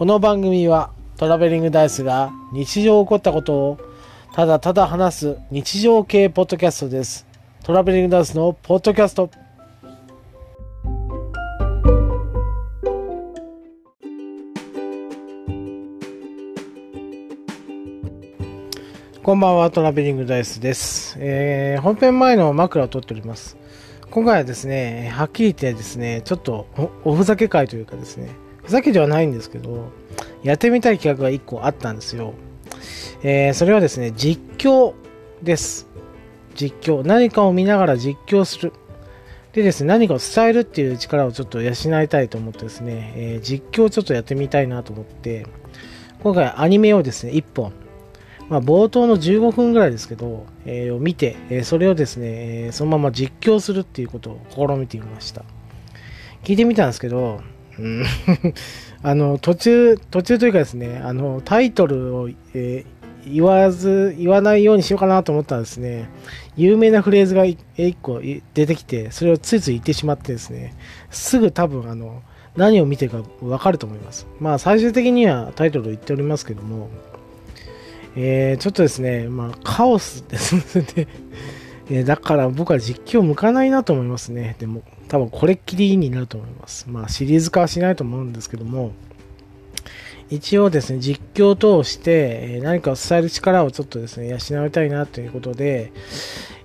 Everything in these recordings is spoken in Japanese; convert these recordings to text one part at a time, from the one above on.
この番組はトラベリングダイスが日常起こったことをただただ話す日常系ポッドキャストです。トラベリングダイスのポッドキャスト。こんばんは、トラベリングダイスです。えー本編前の枕を取っております。今回はですね、はっきり言ってですね、ちょっとおおふざけ会というかですね、ふざけではないんですけど、やってみたい企画が1個あったんですよ。えーそれはですね、実況です。実況。何かを見ながら実況する。でですね、何かを伝えるっていう力をちょっと養いたいと思ってですね、えー実況をちょっとやってみたいなと思って、今回アニメをですね、1本、まあ、冒頭の15分ぐらいですけど、えーを見て、えそれをですね、えそのまま実況するっていうことを試みてみました。聞いてみたんですけど、あの途中、途中というかですね、あのタイトルを、えー言わず、言わないようにしようかなと思ったらですね、有名なフレーズが1個出てきて、それをついつい言ってしまってですね、すぐ多分あの何を見てるか分かると思います。まあ最終的にはタイトルを言っておりますけども、えーちょっとですね、まあ、カオスですので、えだから僕は実況向かないなと思いますね。でも、多分これっきりになると思います。まあ、シリーズ化はしないと思うんですけども、一応ですね、実況を通して、何かを伝える力をちょっとですね、養いたいなということで、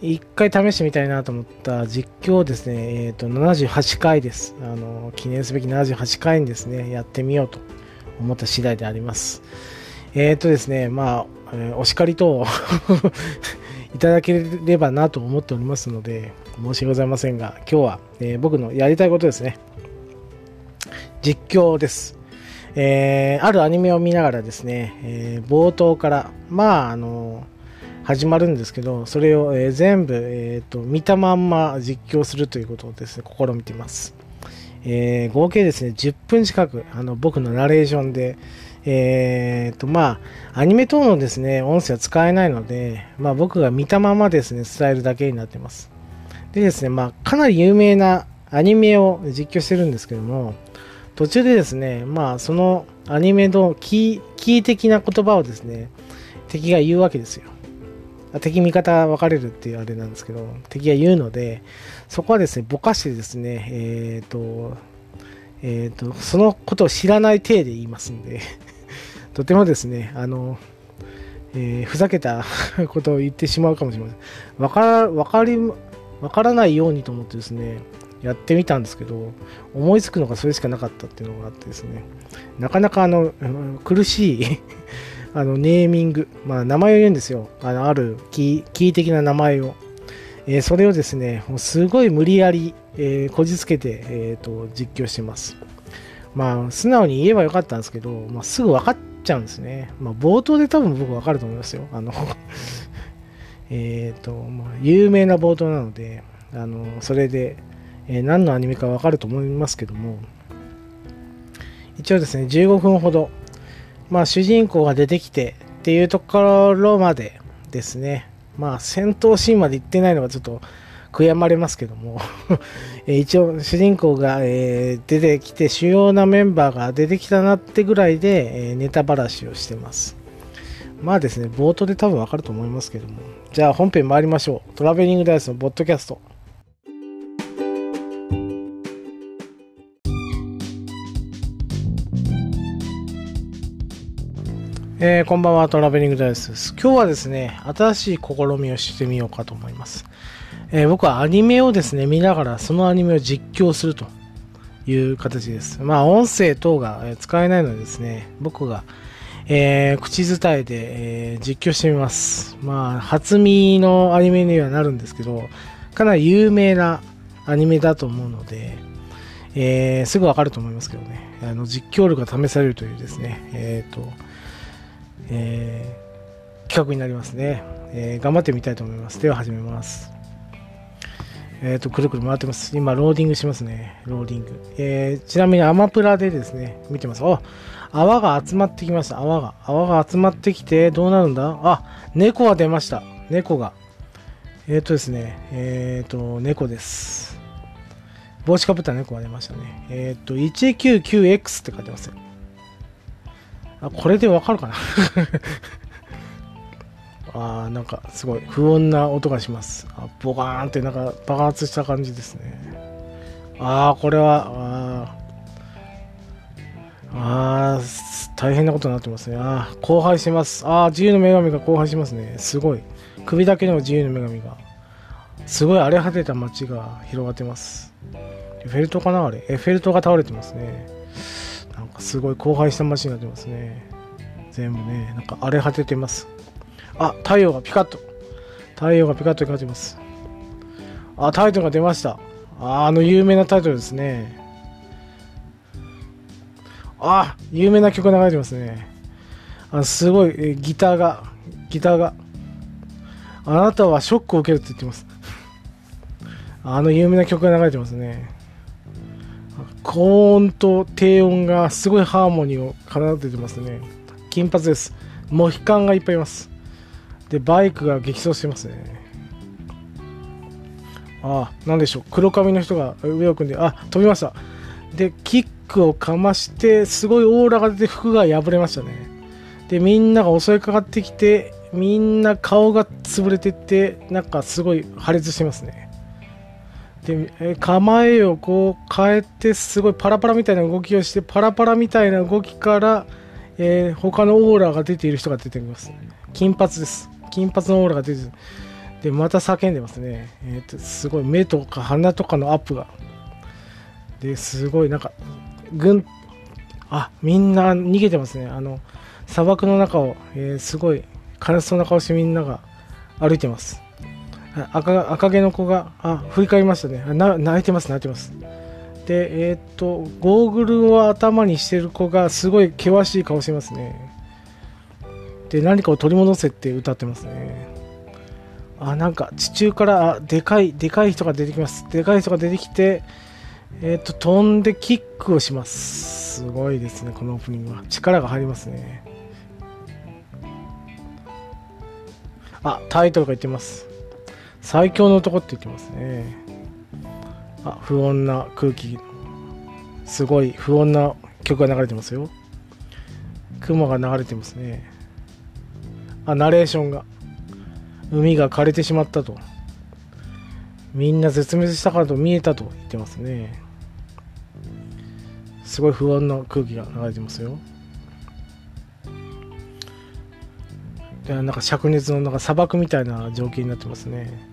一回試してみたいなと思った実況をですね、えっ、と、78回です。あの、記念すべき78回にですね、やってみようと思った次第であります。えっ、とですね、まあ、お叱り等 いただければなと思っておりますので、申し訳ございませんが、今日は、えー僕のやりたいことですね。実況です。えーあるアニメを見ながらですね、えー冒頭から、まあ、あの始まるんですけど、それを、え全部、えーと、見たまんま実況するということをですね、試みています。え合計ですね、10分近く、あの、僕のナレーションで、えーと、まあ、アニメ等のですね、音声は使えないので、まあ、僕が見たままですね、伝えるだけになってます。でですね、まあ、かなり有名なアニメを実況してるんですけども、途中でですね、まあ、そのアニメのキー、キー的な言葉をですね、敵が言うわけですよ。敵味方分かれるっていうあれなんですけど、敵が言うので、そこはですね、ぼかしてですね、えっ、と、えっ、と、そのことを知らない体で言いますんで、とてもですね、あの、えーふざけたことを言ってしまうかもしれません。わか、わかり、わからないようにと思ってですね、やってみたんですけど、思いつくのがそれしかなかったっていうのがあってですね、なかなかあの、苦しい あの、ネーミング、まあ、名前を言うんですよ。あの、あるキー、的な名前を。えーそれをですね、もうすごい無理やり、えーこじつけて、えーと、実況してます。まあ、素直に言えばよかったんですけど、まあ、すぐ分かっちゃうんですね。まあ、冒頭で多分僕分かると思いますよ。あの、えっと、まあ、有名な冒頭なので、あの、それで、えー何のアニメか分かると思いますけども、一応ですね、15分ほど、まあ、主人公が出てきてっていうところまでですね、まあ、戦闘シーンまで行ってないのがちょっと悔やまれますけども、一応、主人公が、えー出てきて、主要なメンバーが出てきたなってぐらいで、えネタばらしをしてます。まあですね、冒頭で多分わかると思いますけども。じゃあ本編参りましょう。トラベリングダイスのボッドキャスト。えーこんばんは、トラベリングダイスです。今日はですね、新しい試みをしてみようかと思います。えー僕はアニメをですね、見ながらそのアニメを実況するという形です。まあ、音声等が使えないのでですね、僕が、えー口伝えで、えー実況してみます。まあ、初見のアニメにはなるんですけど、かなり有名なアニメだと思うので、えーすぐわかると思いますけどね、あの実況力が試されるというですね、えっ、と、えー企画になりますね、え頑張ってみたいと思います。では始めます。えっ、と、くるくる回ってます。今、ローディングしますね。ローディング。えちなみにアマプラでですね、見てます。あ、泡が集まってきました。泡が。泡が集まってきて、どうなるんだ？あ、猫が出ました。猫が。えっ、とですね、えっ、と、猫です。帽子かぶった猫が出ましたね。えっ、と、199X って書いてますよ。あ、これでわかるかな？あーなんかすごい不穏な音がします。あボカーンってなんか爆発した感じですね。ああ、これは、ああ大変なことになってますね。ああ、荒廃してます。ああ、自由の女神が荒廃しますね。すごい。首だけの自由の女神が。すごい荒れ果てた街が広がってます。エフェル塔かなあれ？エフェル塔が倒れてますね。なんかすごい荒廃した街になってますね。全部ね、なんか荒れ果ててます。あ、太陽がピカッと。太陽がピカッと光ってます。あ、タイトルが出ました。あ、あの有名なタイトルですね。あ、有名な曲流れてますね。あすごい、ギターが、ギターが。あなたはショックを受けるって言ってます。あの有名な曲が流れてますね。高音と低音がすごいハーモニーを奏でてますね。金髪です。モヒカンがいっぱいいます。で、バイクが激走してますね。ああ、なんでしょう。黒髪の人が上を組んで、あ、飛びました。で、キックをかまして、すごいオーラが出て服が破れましたね。で、みんなが襲いかかってきて、みんな顔が潰れてって、なんかすごい破裂してますね。で、構えをこう変えて、すごいパラパラみたいな動きをして、パラパラみたいな動きから、えー他のオーラが出ている人が出てきます。金髪です。金髪のオーラが出てる。で、また叫んでますね。えーと、すごい目とか鼻とかのアップが。で、すごいなんか、ぐん、あ、みんな逃げてますね。あの、砂漠の中を、えーすごい悲しそうな顔してみんなが歩いてます。赤赤毛の子が、あ、振り返りましたね。な泣いてます、泣いてます。で、えーっと、ゴーグルを頭にしてる子がすごい険しい顔してますね。で、何かを取り戻せって歌ってますね。あ、なんか地中から、あでかい、でかい人が出てきます。でかい人が出てきて、えーと、飛んでキックをします。すごいですね、このオープニングは。力が入りますね。あ、タイトルが言ってます。最強の男って言ってますね。あ、不穏な空気。すごい不穏な曲が流れてますよ。雲が流れてますね。あ、ナレーションが。海が枯れてしまったと。みんな絶滅したからと見えたと言ってますね。すごい不穏な空気が流れてますよ。でなんか灼熱のなんか砂漠みたいな状況になってますね。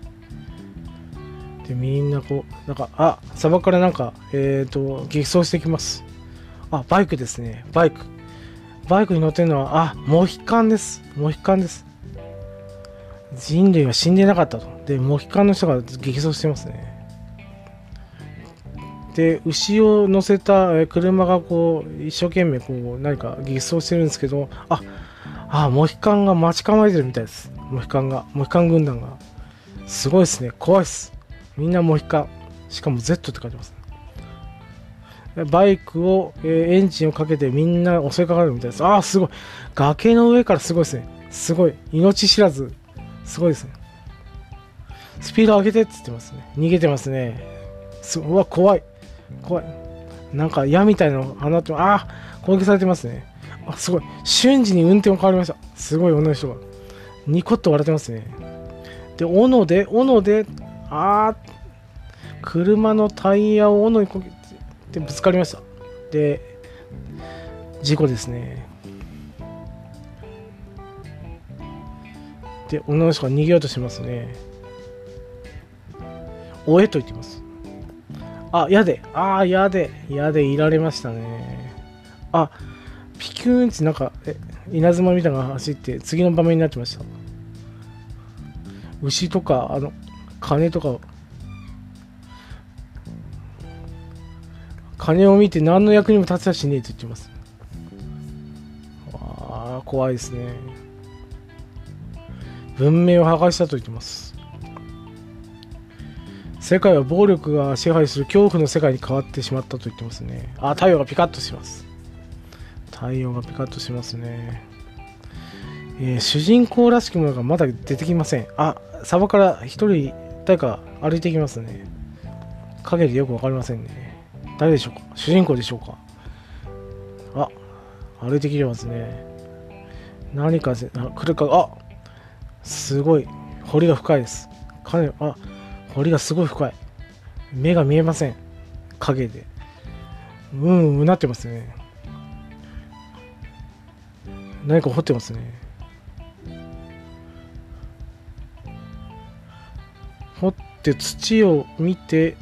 でみんなこうなんかあ砂漠からなんかえっ、と激走してきます。あバイクですねバイクバイクに乗ってるのはあモヒカンですモヒカンです。人類は死んでなかったと。でモヒカンの人が激走してますね。で牛を乗せた車がこう一生懸命こう何か激走してるんですけどああモヒカンが待ち構えてるみたいです。モヒカンがモヒカン軍団が。すごいですね。怖いです。みんなモヒカン。しかも Z って書いてますバイクを、えーエンジンをかけてみんな襲いかかるみたいです。ああすごい。崖の上からすごいですね。すごい。命知らず。すごいですね。スピード上げてって言ってますね。逃げてますね。すうわ怖い。怖い。なんか矢みたいなの放ってああ攻撃されてますね。あすごい。瞬時に運転も変わりました。すごい女の人が。ニコッと笑ってますね。で斧で斧であー車のタイヤを斧にこけてぶつかりました。で事故ですね。で女の人が逃げようとしますね。おえと言ってます。あ矢で。ああ矢で。矢でいられましたね。あピキューンってなんかえ稲妻みたいなのが走って次の場面になってました。牛とかあの鐘とか鐘を見て何の役にも立つやしねえと言ってます。ああ怖いですね。文明を破壊したと言ってます。世界は暴力が支配する恐怖の世界に変わってしまったと言ってますね。あ太陽がピカッとします。太陽がピカッとしますね、えー主人公らしきものがまだ出てきません。あサバから一人誰か歩いてきますね。影でよくわかりませんね。誰でしょうか？主人公でしょうか？あ歩いてきてますね。何か、来るか、あすごい。彫りが深いです。かなり、あ、彫りがすごい深い。目が見えません。影で。うんうなってますね。何か掘ってますね。掘って土を見て、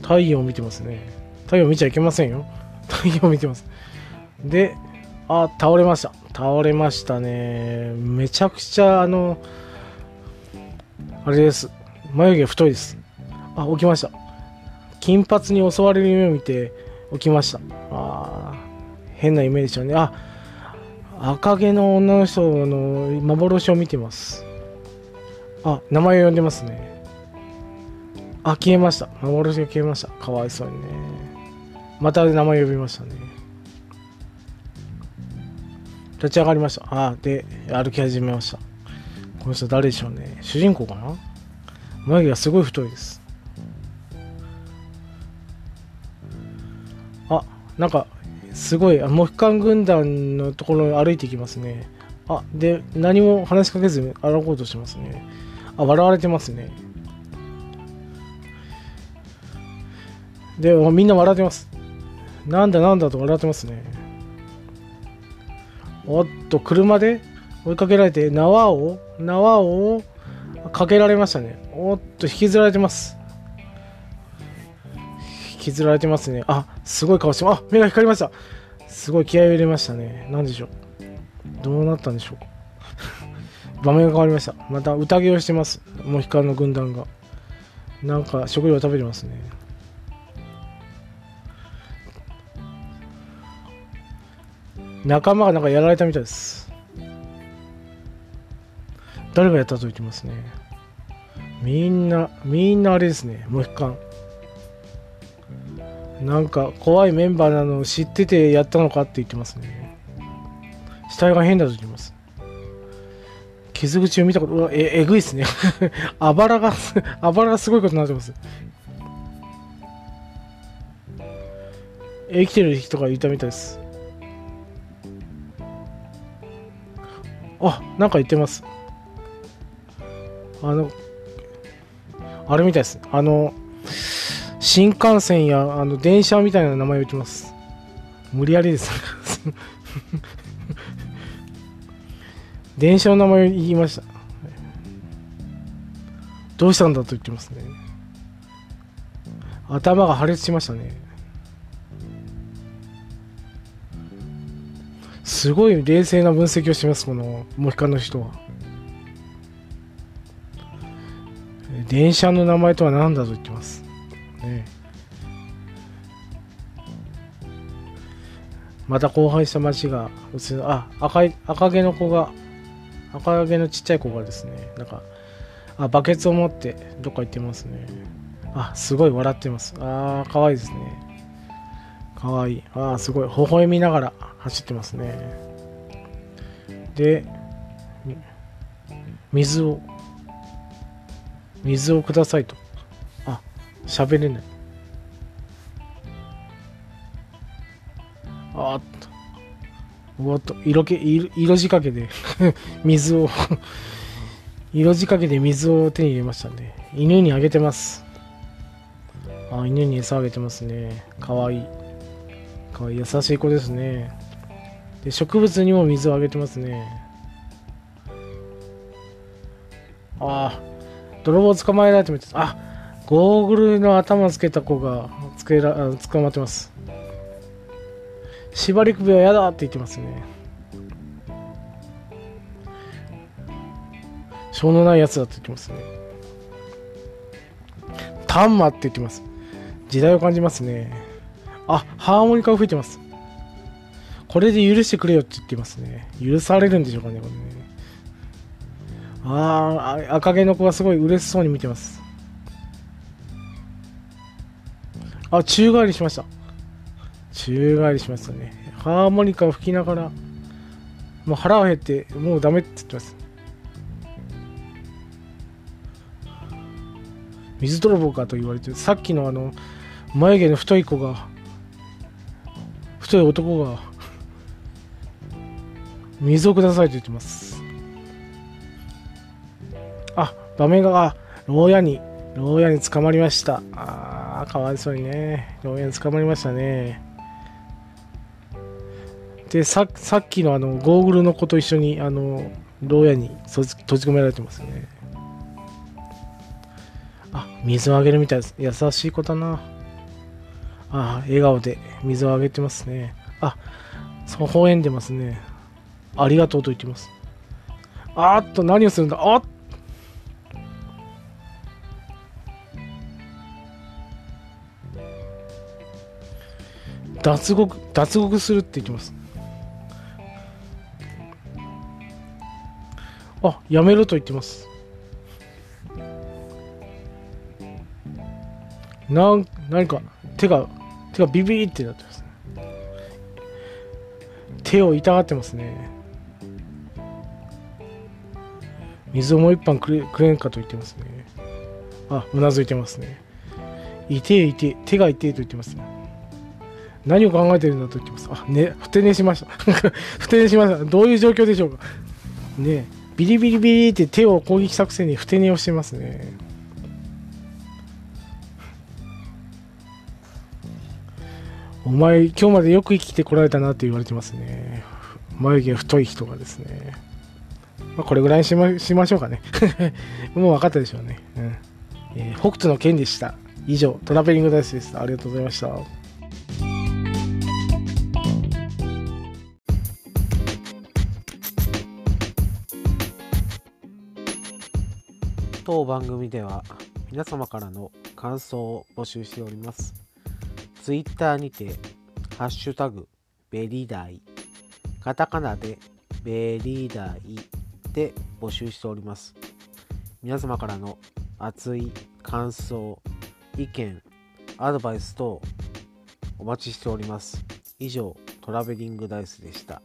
太陽を見てますね。太陽見ちゃいけませんよ。太陽見てます。で、あ、倒れました。倒れましたね。めちゃくちゃ、あの、あれです。眉毛太いです。あ、起きました。金髪に襲われる夢を見て起きました。あ変な夢でしょうね。あ、赤毛の女の人の幻を見てます。あ、名前を呼んでますね。あ、消えました。幻が消えました。かわいそうにね。また名前呼びましたね。立ち上がりました。あ、で、歩き始めました。この人誰でしょうね。主人公かな？眉毛がすごい太いです。あ、なんか、すごい、モヒカン軍団のところに歩いていきますね。あ、で、何も話しかけずに歩こうとしますね。あ、笑われてますね。で、みんな笑ってます。なんだなんだと笑ってますね。おっと、車で追いかけられて、縄を、縄をかけられましたね。おっと、引きずられてます。引きずられてますね。あ、すごい顔してあ、目が光りました。すごい気合を入れましたね。何でしょう。どうなったんでしょうか。場面が変わりました。また宴をしてます。モヒカンの軍団が。なんか食料を食べてますね。仲間がなんかやられたみたいです。誰がやったと言ってますね。みんな、みんなあれですね。モヒカン。なんか怖いメンバーなのを知っててやったのかって言ってますね。死体が変だと言ってます。傷口を見たこと、え、えぐいっすね。あばらが、あばらがすごいことになってます。生きてる人がいたみたいです。あ、なんか言ってます。あの、あれみたいです。あの、新幹線やあの電車みたいな名前を言ってます。無理やりです。電車の名前を言いました。どうしたんだと言ってますね。頭が破裂しましたね。すごい冷静な分析をします、このモヒカンの人は。電車の名前とは何だと言ってます。ね、また荒廃した街が映る。あ、赤い、赤毛の子が、赤毛のちっちゃい子がですね、なんか、あ、バケツを持ってどっか行ってますね。あ、すごい笑ってます。あー、かわいいですね。かわいい。ああ、すごい。微笑みながら走ってますね。で、水を、水をくださいと。あ、喋れない。あっと。おっと、色気、色仕掛けで 水を色仕掛けで水を手に入れましたんね。犬にあげてます。あ、犬に餌あげてますね。かわいい。か優しい子ですね。で植物にも水をあげてますね。ああ泥棒捕まえられてみてあゴーグルの頭つけた子がつけら捕まってます。縛り首は嫌だって言ってますね。しょうのないやつだって言ってますね。タンマって言ってます。時代を感じますね。あ、ハーモニカを吹いてます。これで許してくれよって言ってますね。許されるんでしょうかね、これね。ああ、赤毛の子がすごい嬉しそうに見てます。あ、宙返りしました。宙返りしましたね。ハーモニカを吹きながら、もう腹を減って、もうダメって言ってます。水泥棒かと言われてさっきのあの、眉毛の太い子が人男が水をくださいと言ってます。あ場面が牢屋に牢屋に捕まりました。あーかわいそうにね。牢屋に捕まりましたね。でささっきのあのゴーグルの子と一緒にあの牢屋に閉じ閉じ込められてますね。あ水をあげるみたいです。優しい子だな。あ笑顔で水をあげてますね。あそう微笑んでますね。ありがとうと言ってます。あっと何をするんだ？あっ！脱獄脱獄するって言ってます。あやめろと言ってます。なん何か手が手がビビーってなってます手を痛がってますね。水をもう一杯くれくれんかと言ってますね。あうなずいてますね。痛え痛え手が痛えと言ってますね。何を考えてるんだと言ってます。あねふて寝しました。ふて寝しました。どういう状況でしょうか。ねビリビリビリって手を攻撃作戦にふて寝をしてますね。お前今日までよく生きてこられたなって言われてますね。眉毛太い人がですね。まあ、これぐらいにしましましょうかね。もう分かったでしょうね、うん。えー、北斗の剣でした。以上トラベリングダイスですありがとうございました。当番組では皆様からの感想を募集しております。ツイッターにて、ハッシュタグ、ベリダイ、カタカナでベリダイで募集しております。皆様からの熱い感想、意見、アドバイス等お待ちしております。以上、トラベリングダイスでした。